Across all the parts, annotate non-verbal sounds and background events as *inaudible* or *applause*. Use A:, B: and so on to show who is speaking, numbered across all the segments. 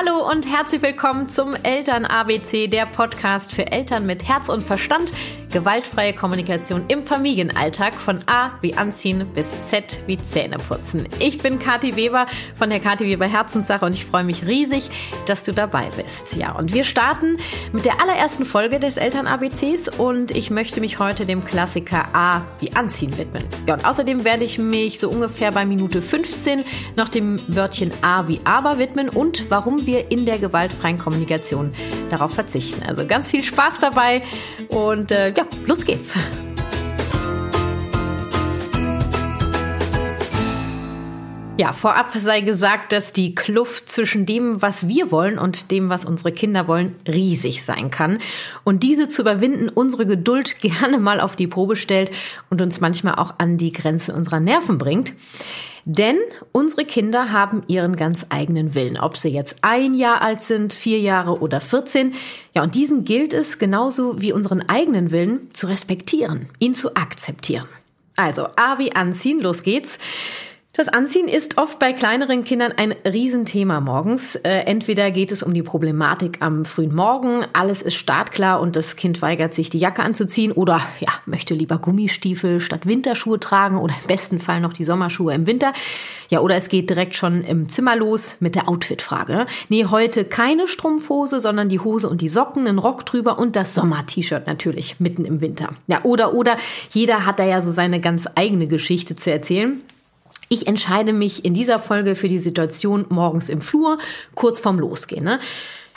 A: Hallo und herzlich willkommen zum Eltern ABC, der Podcast für Eltern mit Herz und Verstand, gewaltfreie Kommunikation im Familienalltag von A wie Anziehen bis Z wie Zähneputzen. Ich bin Kathi Weber von der Kathi Weber Herzenssache und ich freue mich riesig, dass du dabei bist. Ja, und wir starten mit der allerersten Folge des Eltern ABCs und ich möchte mich heute dem Klassiker A wie Anziehen widmen. Ja, und außerdem werde ich mich so ungefähr bei Minute 15 noch dem Wörtchen A wie Aber widmen und warum wir in der gewaltfreien Kommunikation darauf verzichten. Also ganz viel Spaß dabei und äh, ja, los geht's. Ja, vorab sei gesagt, dass die Kluft zwischen dem, was wir wollen und dem, was unsere Kinder wollen, riesig sein kann. Und diese zu überwinden unsere Geduld *laughs* gerne mal auf die Probe stellt und uns manchmal auch an die Grenze unserer Nerven bringt. Denn unsere Kinder haben ihren ganz eigenen Willen, ob sie jetzt ein Jahr alt sind, vier Jahre oder 14. Ja, und diesen gilt es genauso wie unseren eigenen Willen zu respektieren, ihn zu akzeptieren. Also, A wie anziehen, los geht's. Das Anziehen ist oft bei kleineren Kindern ein Riesenthema morgens. Äh, entweder geht es um die Problematik am frühen Morgen, alles ist startklar und das Kind weigert sich, die Jacke anzuziehen oder ja, möchte lieber Gummistiefel statt Winterschuhe tragen oder im besten Fall noch die Sommerschuhe im Winter. Ja, oder es geht direkt schon im Zimmer los mit der Outfit-Frage. Ne? Nee, heute keine Strumpfhose, sondern die Hose und die Socken, einen Rock drüber und das Sommer-T-Shirt natürlich mitten im Winter. Ja, oder, oder jeder hat da ja so seine ganz eigene Geschichte zu erzählen. Ich entscheide mich in dieser Folge für die Situation morgens im Flur, kurz vorm Losgehen. Ne?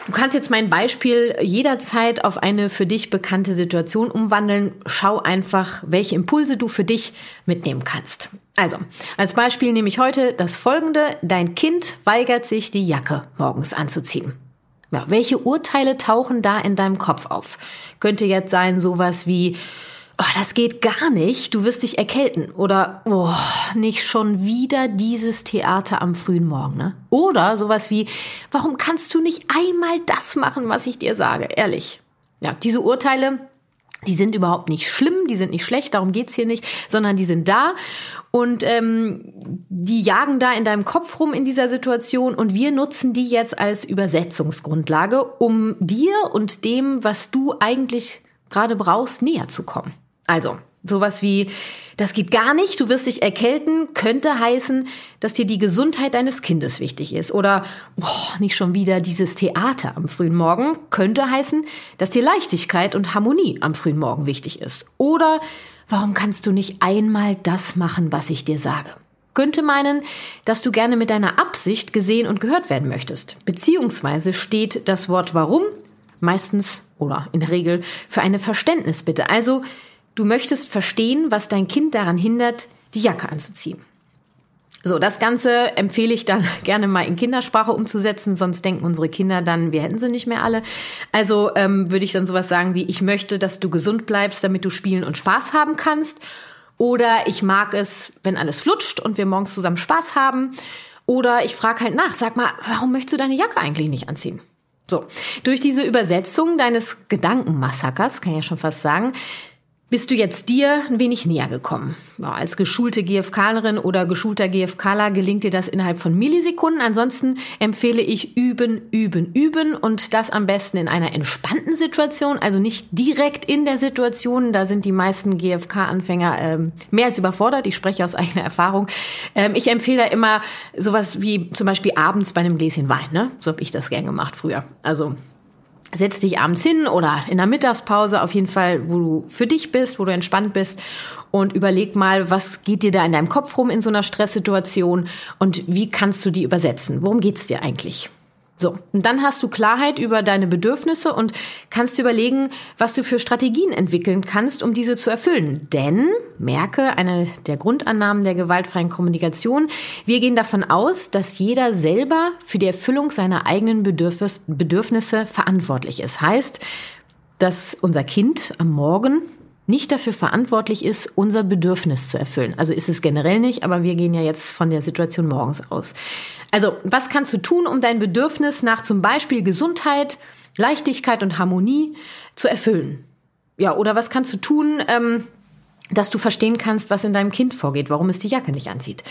A: Du kannst jetzt mein Beispiel jederzeit auf eine für dich bekannte Situation umwandeln. Schau einfach, welche Impulse du für dich mitnehmen kannst. Also, als Beispiel nehme ich heute das folgende. Dein Kind weigert sich, die Jacke morgens anzuziehen. Ja, welche Urteile tauchen da in deinem Kopf auf? Könnte jetzt sein sowas wie, oh, das geht gar nicht, du wirst dich erkälten. Oder, oh, nicht schon wieder dieses Theater am frühen Morgen, ne? Oder sowas wie, warum kannst du nicht einmal das machen, was ich dir sage? Ehrlich. Ja, diese Urteile, die sind überhaupt nicht schlimm, die sind nicht schlecht, darum geht's hier nicht, sondern die sind da und ähm, die jagen da in deinem Kopf rum in dieser Situation und wir nutzen die jetzt als Übersetzungsgrundlage, um dir und dem, was du eigentlich gerade brauchst, näher zu kommen. Also, sowas wie, das geht gar nicht, du wirst dich erkälten, könnte heißen, dass dir die Gesundheit deines Kindes wichtig ist. Oder, boah, nicht schon wieder dieses Theater am frühen Morgen, könnte heißen, dass dir Leichtigkeit und Harmonie am frühen Morgen wichtig ist. Oder, warum kannst du nicht einmal das machen, was ich dir sage? Könnte meinen, dass du gerne mit deiner Absicht gesehen und gehört werden möchtest. Beziehungsweise steht das Wort warum meistens oder in der Regel für eine Verständnisbitte. Also, Du möchtest verstehen, was dein Kind daran hindert, die Jacke anzuziehen. So, das Ganze empfehle ich dann *laughs* gerne mal in Kindersprache umzusetzen, sonst denken unsere Kinder dann, wir hätten sie nicht mehr alle. Also ähm, würde ich dann sowas sagen wie, ich möchte, dass du gesund bleibst, damit du spielen und Spaß haben kannst. Oder ich mag es, wenn alles flutscht und wir morgens zusammen Spaß haben. Oder ich frage halt nach, sag mal, warum möchtest du deine Jacke eigentlich nicht anziehen? So, durch diese Übersetzung deines Gedankenmassakers, kann ich ja schon fast sagen, bist du jetzt dir ein wenig näher gekommen. Ja, als geschulte GFKlerin oder geschulter GFKler gelingt dir das innerhalb von Millisekunden. Ansonsten empfehle ich üben, üben, üben und das am besten in einer entspannten Situation, also nicht direkt in der Situation. Da sind die meisten GFK-Anfänger ähm, mehr als überfordert. Ich spreche aus *laughs* eigener Erfahrung. Ähm, ich empfehle da immer sowas wie zum Beispiel abends bei einem Gläschen Wein. Ne? So habe ich das gern gemacht früher. Also setz dich abends hin oder in der Mittagspause auf jeden Fall, wo du für dich bist, wo du entspannt bist und überleg mal, was geht dir da in deinem Kopf rum in so einer Stresssituation und wie kannst du die übersetzen? Worum geht's dir eigentlich? So, und dann hast du Klarheit über deine Bedürfnisse und kannst überlegen, was du für Strategien entwickeln kannst, um diese zu erfüllen. Denn, merke, eine der Grundannahmen der gewaltfreien Kommunikation, wir gehen davon aus, dass jeder selber für die Erfüllung seiner eigenen Bedürfnis, Bedürfnisse verantwortlich ist. Heißt, dass unser Kind am Morgen nicht dafür verantwortlich ist, unser Bedürfnis zu erfüllen. Also ist es generell nicht, aber wir gehen ja jetzt von der Situation morgens aus. Also was kannst du tun, um dein Bedürfnis nach zum Beispiel Gesundheit, Leichtigkeit und Harmonie zu erfüllen? Ja, oder was kannst du tun, ähm, dass du verstehen kannst, was in deinem Kind vorgeht, warum es die Jacke nicht anzieht.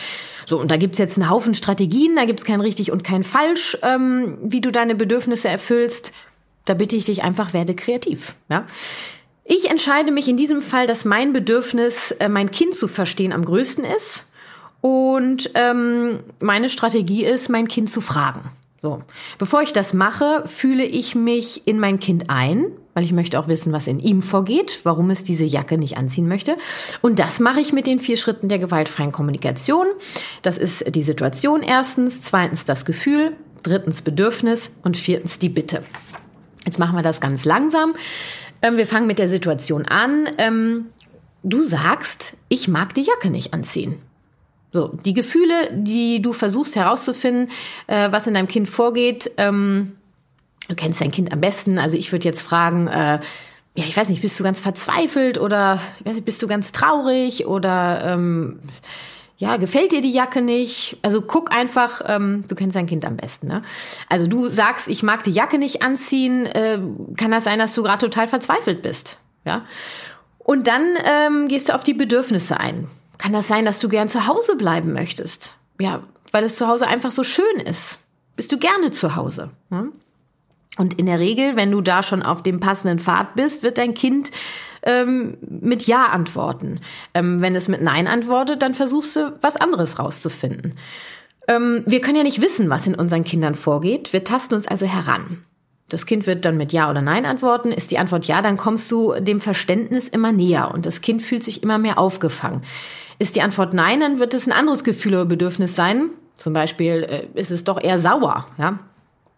A: So, und da gibt's jetzt einen Haufen Strategien, da gibt's kein richtig und kein falsch, ähm, wie du deine Bedürfnisse erfüllst. Da bitte ich dich einfach, werde kreativ. Ja? Ich entscheide mich in diesem Fall, dass mein Bedürfnis, äh, mein Kind zu verstehen, am größten ist. Und ähm, meine Strategie ist, mein Kind zu fragen. So. Bevor ich das mache, fühle ich mich in mein Kind ein, weil ich möchte auch wissen, was in ihm vorgeht, warum es diese Jacke nicht anziehen möchte. Und das mache ich mit den vier Schritten der gewaltfreien Kommunikation. Das ist die Situation erstens, zweitens das Gefühl, drittens Bedürfnis und viertens die Bitte. Jetzt machen wir das ganz langsam. Ähm, wir fangen mit der Situation an. Ähm, du sagst, ich mag die Jacke nicht anziehen. So, die Gefühle, die du versuchst herauszufinden, äh, was in deinem Kind vorgeht, ähm, du kennst dein Kind am besten. Also ich würde jetzt fragen, äh, ja, ich weiß nicht, bist du ganz verzweifelt oder ich weiß nicht, bist du ganz traurig oder ähm, ja, gefällt dir die Jacke nicht? Also guck einfach, ähm, du kennst dein Kind am besten, ne? Also du sagst, ich mag die Jacke nicht anziehen, äh, kann das sein, dass du gerade total verzweifelt bist, ja? Und dann ähm, gehst du auf die Bedürfnisse ein. Kann das sein, dass du gern zu Hause bleiben möchtest? Ja, weil es zu Hause einfach so schön ist. Bist du gerne zu Hause? Hm? Und in der Regel, wenn du da schon auf dem passenden Pfad bist, wird dein Kind ähm, mit Ja antworten. Ähm, wenn es mit Nein antwortet, dann versuchst du was anderes rauszufinden. Ähm, wir können ja nicht wissen, was in unseren Kindern vorgeht. Wir tasten uns also heran. Das Kind wird dann mit Ja oder Nein antworten. Ist die Antwort Ja, dann kommst du dem Verständnis immer näher und das Kind fühlt sich immer mehr aufgefangen. Ist die Antwort nein, dann wird es ein anderes Gefühl oder Bedürfnis sein. Zum Beispiel äh, ist es doch eher sauer, ja.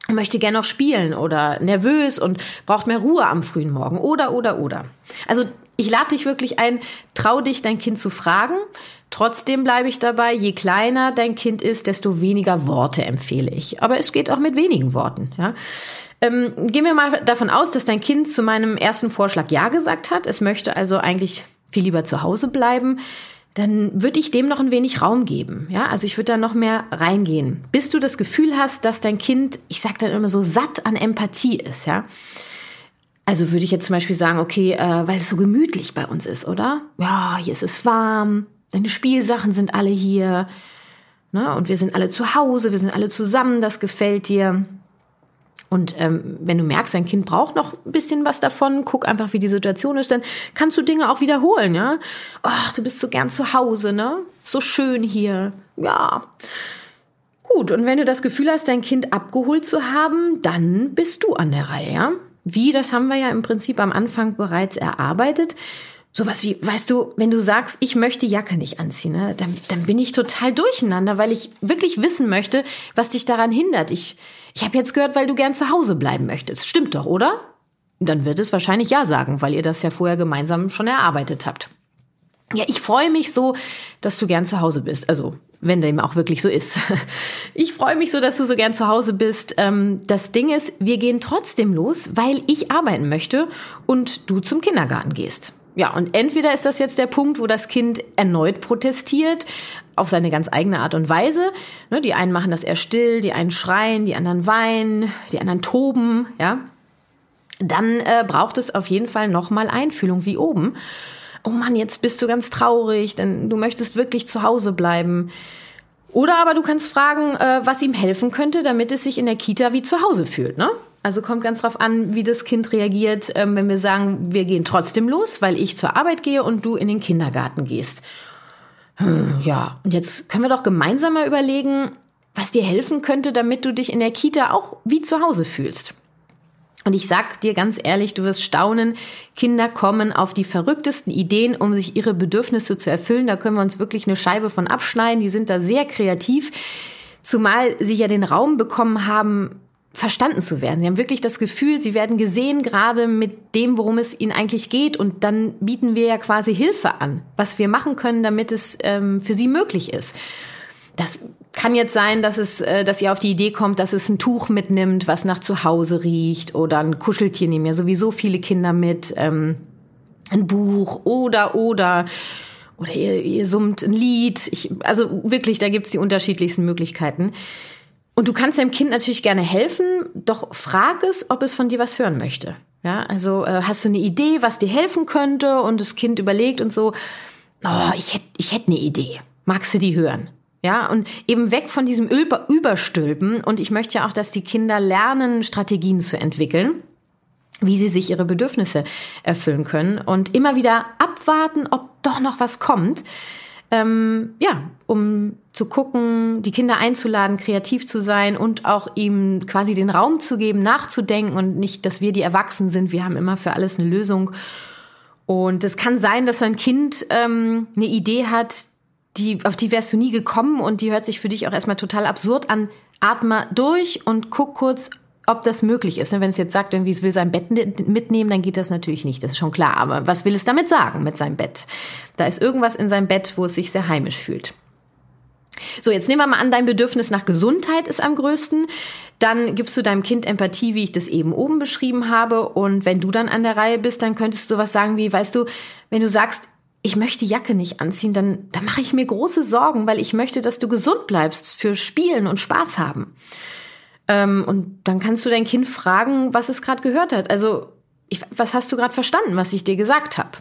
A: Möchte gerne noch spielen oder nervös und braucht mehr Ruhe am frühen Morgen oder, oder, oder. Also ich lade dich wirklich ein, trau dich, dein Kind zu fragen. Trotzdem bleibe ich dabei, je kleiner dein Kind ist, desto weniger Worte empfehle ich. Aber es geht auch mit wenigen Worten. Ja? Ähm, gehen wir mal davon aus, dass dein Kind zu meinem ersten Vorschlag Ja gesagt hat. Es möchte also eigentlich viel lieber zu Hause bleiben dann würde ich dem noch ein wenig Raum geben. Ja, also ich würde da noch mehr reingehen, bis du das Gefühl hast, dass dein Kind, ich sage dann immer so satt an Empathie ist. Ja, also würde ich jetzt zum Beispiel sagen, okay, äh, weil es so gemütlich bei uns ist, oder? Ja, hier ist es warm, deine Spielsachen sind alle hier, ne? Und wir sind alle zu Hause, wir sind alle zusammen, das gefällt dir. Und ähm, wenn du merkst, dein Kind braucht noch ein bisschen was davon, guck einfach, wie die Situation ist, dann kannst du Dinge auch wiederholen, ja. Ach, du bist so gern zu Hause, ne? So schön hier. Ja. Gut, und wenn du das Gefühl hast, dein Kind abgeholt zu haben, dann bist du an der Reihe, ja? Wie, das haben wir ja im Prinzip am Anfang bereits erarbeitet. Sowas wie, weißt du, wenn du sagst, ich möchte Jacke nicht anziehen, ne, dann, dann bin ich total durcheinander, weil ich wirklich wissen möchte, was dich daran hindert. Ich, ich habe jetzt gehört, weil du gern zu Hause bleiben möchtest. Stimmt doch, oder? Dann wird es wahrscheinlich ja sagen, weil ihr das ja vorher gemeinsam schon erarbeitet habt. Ja, ich freue mich so, dass du gern zu Hause bist. Also, wenn dem auch wirklich so ist. *laughs* Ich freue mich so, dass du so gern zu Hause bist. Ähm, das Ding ist, wir gehen trotzdem los, weil ich arbeiten möchte und du zum Kindergarten gehst. Ja, und entweder ist das jetzt der Punkt, wo das Kind erneut protestiert, auf seine ganz eigene Art und Weise. Ne, die einen machen das eher still, die einen schreien, die anderen weinen, die anderen toben, ja. Dann äh, braucht es auf jeden Fall nochmal Einfühlung wie oben. Oh Mann, jetzt bist du ganz traurig, denn du möchtest wirklich zu Hause bleiben. Oder aber du kannst fragen, äh, was ihm helfen könnte, damit es sich in der Kita wie zu Hause fühlt, ne? Also kommt ganz drauf an, wie das Kind reagiert, ähm, wenn wir sagen, wir gehen trotzdem los, weil ich zur Arbeit gehe und du in den Kindergarten gehst. Hm, ja, und jetzt können wir doch gemeinsam mal überlegen, was dir helfen könnte, damit du dich in der Kita auch wie zu Hause fühlst. Und ich sag dir ganz ehrlich, du wirst staunen, Kinder kommen auf die verrücktesten Ideen, um sich ihre Bedürfnisse zu erfüllen. Da können wir uns wirklich eine Scheibe von abschneiden. Die sind da sehr kreativ. Zumal sie ja den Raum bekommen haben, verstanden zu werden. Sie haben wirklich das Gefühl, sie werden gesehen, gerade mit dem, worum es ihnen eigentlich geht. Und dann bieten wir ja quasi Hilfe an, was wir machen können, damit es ähm, für sie möglich ist. Das kann jetzt sein, dass es, äh, dass ihr auf die Idee kommt, dass es ein Tuch mitnimmt, was nach zu Hause riecht, oder ein Kuscheltier nehmen ja sowieso viele Kinder mit, ähm, ein Buch oder oder oder ihr, ihr summt ein Lied. Ich, also wirklich, da gibt's die unterschiedlichsten Möglichkeiten. Und du kannst deinem Kind natürlich gerne helfen, doch frag es, ob es von dir was hören möchte. Ja, also äh, hast du eine Idee, was dir helfen könnte und das Kind überlegt und so, oh, ich hätte ich hätt eine Idee. Magst du die hören? Ja, und eben weg von diesem Überstülpen. Und ich möchte ja auch, dass die Kinder lernen, Strategien zu entwickeln, wie sie sich ihre Bedürfnisse erfüllen können und immer wieder abwarten, ob doch noch was kommt. Ähm, ja, um zu gucken, die Kinder einzuladen, kreativ zu sein und auch ihm quasi den Raum zu geben, nachzudenken und nicht, dass wir die Erwachsenen sind. Wir haben immer für alles eine Lösung. Und es kann sein, dass ein Kind ähm, eine Idee hat, die, auf die wärst du nie gekommen und die hört sich für dich auch erstmal total absurd an. Atme durch und guck kurz, ob das möglich ist. Wenn es jetzt sagt, irgendwie es will sein Bett mitnehmen, dann geht das natürlich nicht. Das ist schon klar. Aber was will es damit sagen mit seinem Bett? Da ist irgendwas in seinem Bett, wo es sich sehr heimisch fühlt. So, jetzt nehmen wir mal an, dein Bedürfnis nach Gesundheit ist am größten. Dann gibst du deinem Kind Empathie, wie ich das eben oben beschrieben habe. Und wenn du dann an der Reihe bist, dann könntest du was sagen wie, weißt du, wenn du sagst, ich möchte die Jacke nicht anziehen, dann, dann mache ich mir große Sorgen, weil ich möchte, dass du gesund bleibst für Spielen und Spaß haben. Ähm, und dann kannst du dein Kind fragen, was es gerade gehört hat. Also, ich, was hast du gerade verstanden, was ich dir gesagt habe?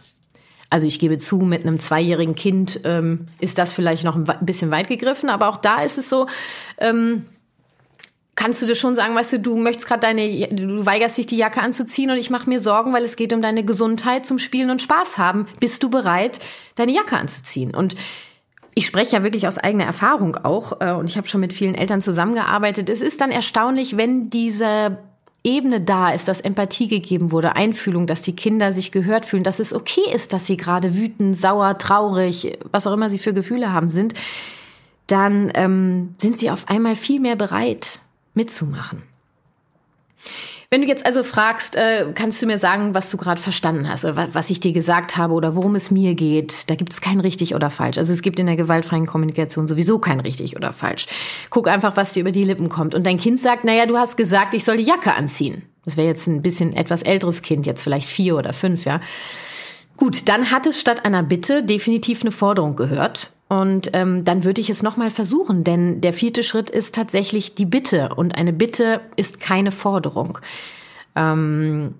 A: Also ich gebe zu, mit einem zweijährigen Kind ähm, ist das vielleicht noch ein bisschen weit gegriffen, aber auch da ist es so, ähm, kannst du dir schon sagen, weißt du, du möchtest gerade deine, du weigerst dich die Jacke anzuziehen und ich mache mir Sorgen, weil es geht um deine Gesundheit zum Spielen und Spaß haben. Bist du bereit, deine Jacke anzuziehen? Und ich spreche ja wirklich aus eigener Erfahrung auch äh, und ich habe schon mit vielen Eltern zusammengearbeitet. Es ist dann erstaunlich, wenn diese Ebene da ist, dass Empathie gegeben wurde, Einfühlung, dass die Kinder sich gehört fühlen, dass es okay ist, dass sie gerade wütend, sauer, traurig, was auch immer sie für Gefühle haben sind, dann ähm, sind sie auf einmal viel mehr bereit, mitzumachen. Wenn du jetzt also fragst, äh, kannst du mir sagen, was du gerade verstanden hast oder was ich dir gesagt habe oder worum es mir geht, da gibt es kein richtig oder falsch. Also es gibt in der gewaltfreien Kommunikation sowieso kein richtig oder falsch. Guck einfach, was dir über die Lippen kommt. Und dein Kind sagt, naja, du hast gesagt, ich soll die Jacke anziehen. Das wäre jetzt ein bisschen etwas älteres Kind, jetzt vielleicht vier oder fünf, ja. Gut, dann hat es statt einer Bitte definitiv eine Forderung gehört. Und ähm, dann würde ich es nochmal versuchen, denn der vierte Schritt ist tatsächlich die Bitte. Und eine Bitte ist keine Forderung. Ähm,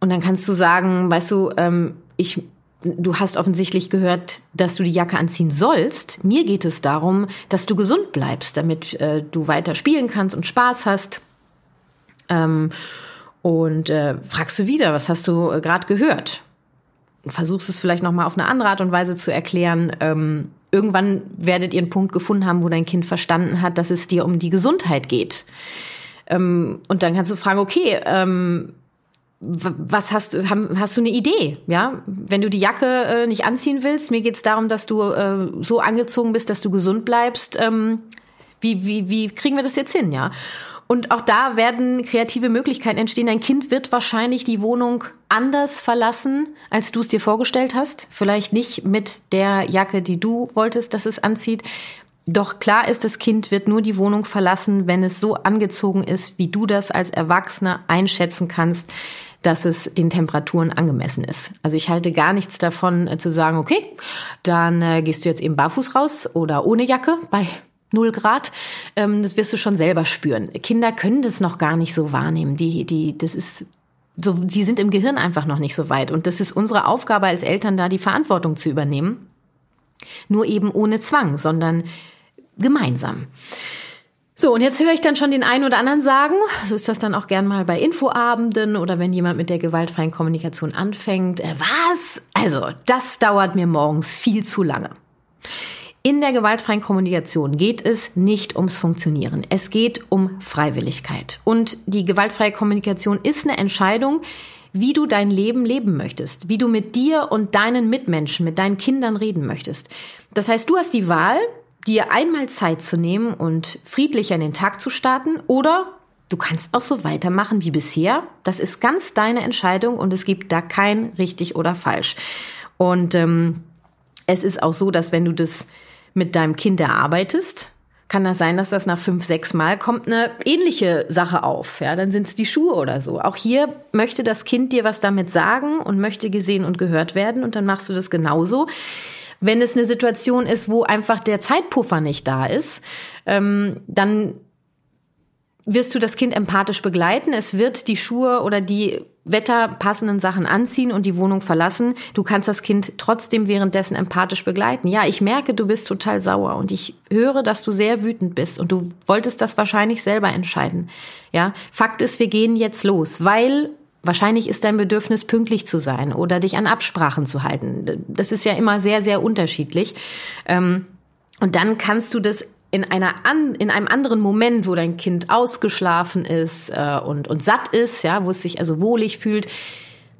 A: und dann kannst du sagen, weißt du, ähm, ich, du hast offensichtlich gehört, dass du die Jacke anziehen sollst. Mir geht es darum, dass du gesund bleibst, damit äh, du weiter spielen kannst und Spaß hast. Ähm, und äh, fragst du wieder, was hast du äh, gerade gehört? Versuchst es vielleicht nochmal auf eine andere Art und Weise zu erklären. Ähm, irgendwann werdet ihr einen Punkt gefunden haben, wo dein Kind verstanden hat, dass es dir um die Gesundheit geht. Ähm, und dann kannst du fragen, okay, ähm, was hast du, hast du eine Idee? Ja, wenn du die Jacke äh, nicht anziehen willst, mir geht es darum, dass du äh, so angezogen bist, dass du gesund bleibst. Ähm, wie, wie, wie kriegen wir das jetzt hin? Ja. Und auch da werden kreative Möglichkeiten entstehen. Dein Kind wird wahrscheinlich die Wohnung anders verlassen, als du es dir vorgestellt hast. Vielleicht nicht mit der Jacke, die du wolltest, dass es anzieht. Doch klar ist, das Kind wird nur die Wohnung verlassen, wenn es so angezogen ist, wie du das als Erwachsener einschätzen kannst, dass es den Temperaturen angemessen ist. Also ich halte gar nichts davon äh, zu sagen, okay, dann äh, gehst du jetzt eben barfuß raus oder ohne Jacke bei null Grad, ähm, das wirst du schon selber spüren. Kinder können das noch gar nicht so wahrnehmen. Die, die, das ist so, die sind im Gehirn einfach noch nicht so weit. Und das ist unsere Aufgabe als Eltern, da die Verantwortung zu übernehmen. Nur eben ohne Zwang, sondern gemeinsam. So, und jetzt höre ich dann schon den einen oder anderen sagen, so ist das dann auch gern mal bei Infoabenden oder wenn jemand mit der gewaltfreien Kommunikation anfängt, äh, was? Also, das dauert mir morgens viel zu lange. In der gewaltfreien Kommunikation geht es nicht ums Funktionieren. Es geht um Freiwilligkeit. Und die gewaltfreie Kommunikation ist eine Entscheidung, wie du dein Leben leben möchtest, wie du mit dir und deinen Mitmenschen, mit deinen Kindern reden möchtest. Das heißt, du hast die Wahl, dir einmal Zeit zu nehmen und friedlich an den Tag zu starten oder du kannst auch so weitermachen wie bisher. Das ist ganz deine Entscheidung und es gibt da kein richtig oder falsch. Und ähm, es ist auch so, dass wenn du das mit deinem Kind erarbeitest, kann das sein, dass das nach fünf, sechs Mal kommt eine ähnliche Sache auf. Ja, dann sind es die Schuhe oder so. Auch hier möchte das Kind dir was damit sagen und möchte gesehen und gehört werden und dann machst du das genauso. Wenn es eine Situation ist, wo einfach der Zeitpuffer nicht da ist, ähm, dann wirst du das Kind empathisch begleiten. Es wird die Schuhe oder die wetterpassenden Sachen anziehen und die Wohnung verlassen. Du kannst das Kind trotzdem währenddessen empathisch begleiten. Ja, ich merke, du bist total sauer und ich höre, dass du sehr wütend bist und du wolltest das wahrscheinlich selber entscheiden. Ja, Fakt ist, wir gehen jetzt los, weil Wahrscheinlich ist dein Bedürfnis, pünktlich zu sein oder dich an Absprachen zu halten. Das ist ja immer sehr, sehr unterschiedlich. Ähm, und dann kannst du das in einer an, in einem anderen Moment, wo dein Kind ausgeschlafen ist äh, und und satt ist, ja, wo es sich also wohlig fühlt,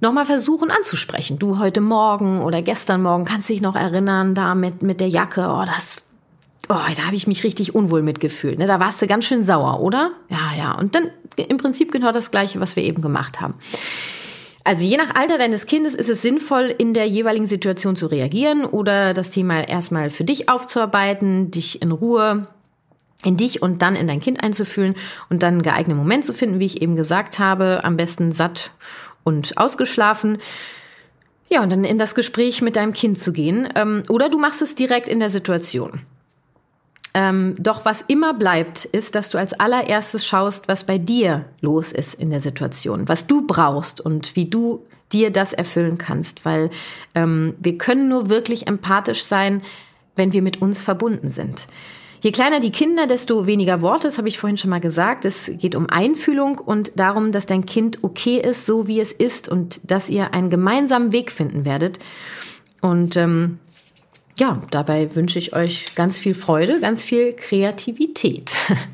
A: nochmal versuchen anzusprechen. Du heute Morgen oder gestern Morgen kannst dich noch erinnern, da mit mit der Jacke, oh das, oh da habe ich mich richtig unwohl mitgefühlt. Ne, da warst du ganz schön sauer, oder? Ja, ja. Und dann im Prinzip genau das Gleiche, was wir eben gemacht haben. Also je nach Alter deines Kindes ist es sinnvoll, in der jeweiligen Situation zu reagieren oder das Thema erstmal für dich aufzuarbeiten, dich in Ruhe in dich und dann in dein Kind einzufühlen und dann einen geeigneten Moment zu finden, wie ich eben gesagt habe, am besten satt und ausgeschlafen. Ja, und dann in das Gespräch mit deinem Kind zu gehen. Ähm, oder du machst es direkt in der Situation. Ähm, doch was immer bleibt, ist, dass du als allererstes schaust, was bei dir los ist in der Situation, was du brauchst und wie du dir das erfüllen kannst, weil ähm, wir können nur wirklich empathisch sein, wenn wir mit uns verbunden sind. Je kleiner die Kinder, desto weniger Worte, das habe ich vorhin schon mal gesagt. Es geht um Einfühlung und darum, dass dein Kind okay ist, so wie es ist und dass ihr einen gemeinsamen Weg finden werdet. Und ähm, ja, dabei wünsche ich euch ganz viel Freude, ganz viel Kreativität. *laughs*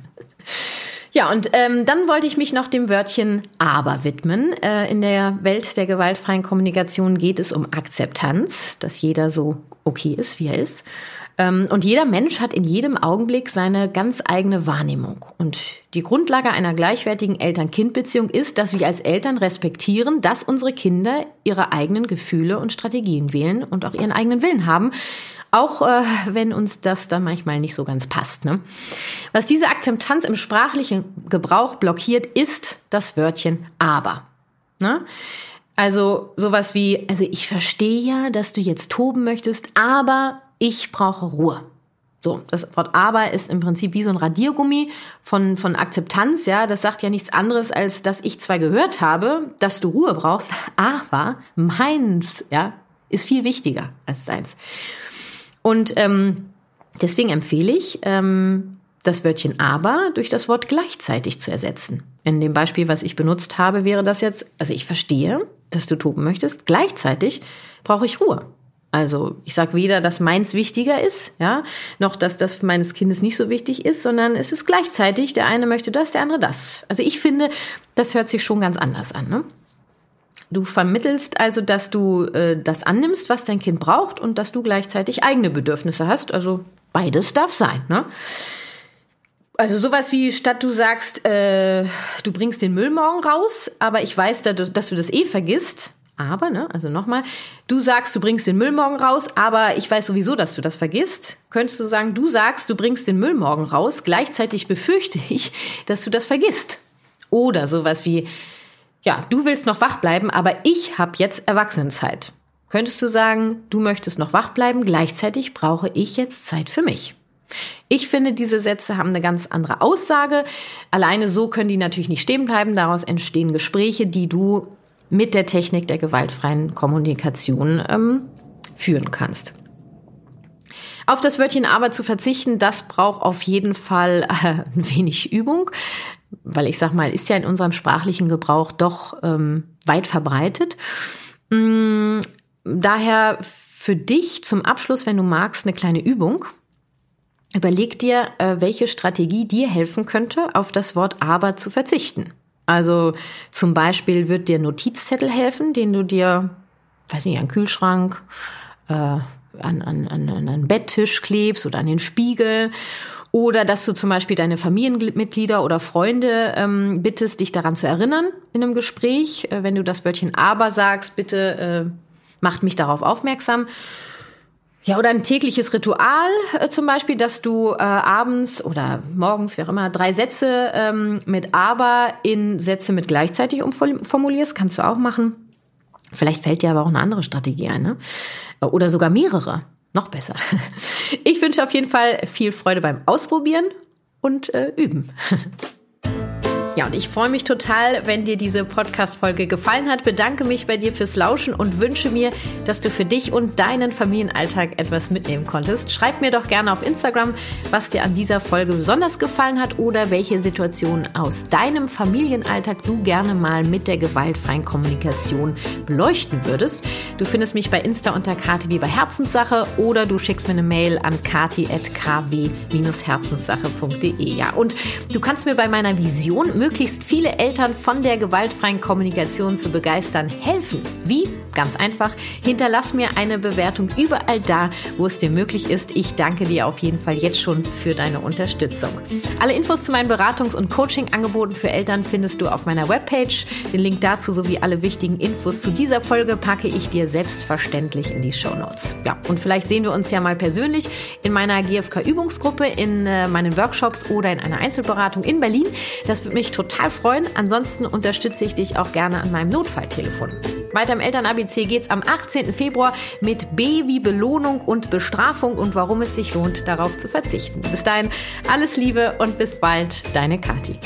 A: Ja, und ähm, dann wollte ich mich noch dem Wörtchen aber widmen. Äh, in der Welt der gewaltfreien Kommunikation geht es um Akzeptanz, dass jeder so okay ist, wie er ist. Ähm, und jeder Mensch hat in jedem Augenblick seine ganz eigene Wahrnehmung. Und die Grundlage einer gleichwertigen Eltern-Kind-Beziehung ist, dass wir als Eltern respektieren, dass unsere Kinder ihre eigenen Gefühle und Strategien wählen und auch ihren eigenen Willen haben. Auch äh, wenn uns das dann manchmal nicht so ganz passt. Ne? Was diese Akzeptanz im sprachlichen Gebrauch blockiert, ist das Wörtchen aber. Ne? Also sowas wie, also ich verstehe ja, dass du jetzt toben möchtest, aber ich brauche Ruhe. So, das Wort aber ist im Prinzip wie so ein Radiergummi von, von Akzeptanz, ja. Das sagt ja nichts anderes, als dass ich zwar gehört habe, dass du Ruhe brauchst, *laughs* aber meins, ja, ist viel wichtiger als deins. Und ähm, deswegen empfehle ich, ähm, das Wörtchen aber durch das Wort gleichzeitig zu ersetzen. In dem Beispiel, was ich benutzt habe, wäre das jetzt, also ich verstehe, dass du toben möchtest, gleichzeitig brauche ich Ruhe. Also ich sage weder, dass meins wichtiger ist, ja, noch dass das meines Kindes nicht so wichtig ist, sondern es ist gleichzeitig, der eine möchte das, der andere das. Also ich finde, das hört sich schon ganz anders an. Ne? Du vermittelst also, dass du äh, das annimmst, was dein Kind braucht und dass du gleichzeitig eigene Bedürfnisse hast. Also beides darf sein. Ne? Also sowas wie, statt du sagst, äh, du bringst den Müll morgen raus, aber ich weiß, dass du das eh vergisst. Aber, ne, also nochmal, du sagst, du bringst den Müll morgen raus, aber ich weiß sowieso, dass du das vergisst. Könntest du sagen, du sagst, du bringst den Müll morgen raus, gleichzeitig befürchte *laughs* ich, dass du das vergisst. Oder sowas wie, ja, du willst noch wach bleiben, aber ich habe jetzt Erwachsenenzeit. Könntest du sagen, du möchtest noch wach bleiben, gleichzeitig brauche ich jetzt Zeit für mich. Ich finde, diese Sätze haben eine ganz andere Aussage. Alleine so können die natürlich nicht stehen bleiben. Daraus entstehen Gespräche, die du mit der Technik der gewaltfreien Kommunikation ähm, führen kannst. Auf das Wörtchen aber zu verzichten, das braucht auf jeden Fall äh, *laughs* ein wenig Übung weil ich sag mal, ist ja in unserem sprachlichen Gebrauch doch ähm, weit verbreitet. Mm, daher für dich zum Abschluss, wenn du magst, eine kleine Übung. Überleg dir, äh, welche Strategie dir helfen könnte, auf das Wort aber zu verzichten. Also zum Beispiel wird dir Notizzettel helfen, den du dir, weiß nicht, an den Kühlschrank, äh, an, an, an, an einen Betttisch klebst oder an den Spiegel oder dass du zum Beispiel deine Familienmitglieder oder Freunde ähm, bittest, dich daran zu erinnern in einem Gespräch. Äh, wenn du das Wörtchen aber sagst, bitte äh, macht mich darauf aufmerksam. Ja, oder ein tägliches Ritual äh, zum Beispiel, dass du äh, abends oder morgens, wie auch immer, drei Sätze ähm, mit aber in Sätze mit gleichzeitig umformulierst. Kannst du auch machen. Vielleicht fällt dir aber auch eine andere Strategie ein, ne? Oder sogar mehrere. Noch besser. *laughs* Ich wünsche auf jeden Fall viel Freude beim Ausprobieren und äh, Üben. *laughs* Ja, und ich freue mich total, wenn dir diese Podcast-Folge gefallen hat. Bedanke mich bei dir fürs Lauschen und wünsche mir, dass du für dich und deinen Familienalltag etwas mitnehmen konntest. Schreib mir doch gerne auf Instagram, was dir an dieser Folge besonders gefallen hat oder welche Situation aus deinem Familienalltag du gerne mal mit der gewaltfreien Kommunikation beleuchten würdest. Du findest mich bei Insta unter Kati wie bei Herzenssache oder du schickst mir eine Mail an kati.kw-herzenssache.de. Ja, und du kannst mir bei meiner Vision möglichst viele Eltern von der gewaltfreien Kommunikation zu begeistern, helfen. Wie? Ganz einfach. Hinterlass mir eine Bewertung überall da, wo es dir möglich ist. Ich danke dir auf jeden Fall jetzt schon für deine Unterstützung. Alle Infos zu meinen Beratungs- und Coaching-Angeboten für Eltern findest du auf meiner Webpage. Den Link dazu sowie alle wichtigen Infos zu dieser Folge packe ich dir selbstverständlich in die Show Notes. Ja, und vielleicht sehen wir uns ja mal persönlich in meiner GFK-Übungsgruppe, in äh, meinen Workshops oder in einer Einzelberatung in Berlin. Das würde mich total freuen. Ansonsten unterstütze ich dich auch gerne an meinem Notfalltelefon. Weiter im Eltern-ABC geht's am 18. Februar mit B wie Belohnung und Bestrafung und warum es sich lohnt, darauf zu verzichten. Bis dahin alles Liebe und bis bald, deine Kathi.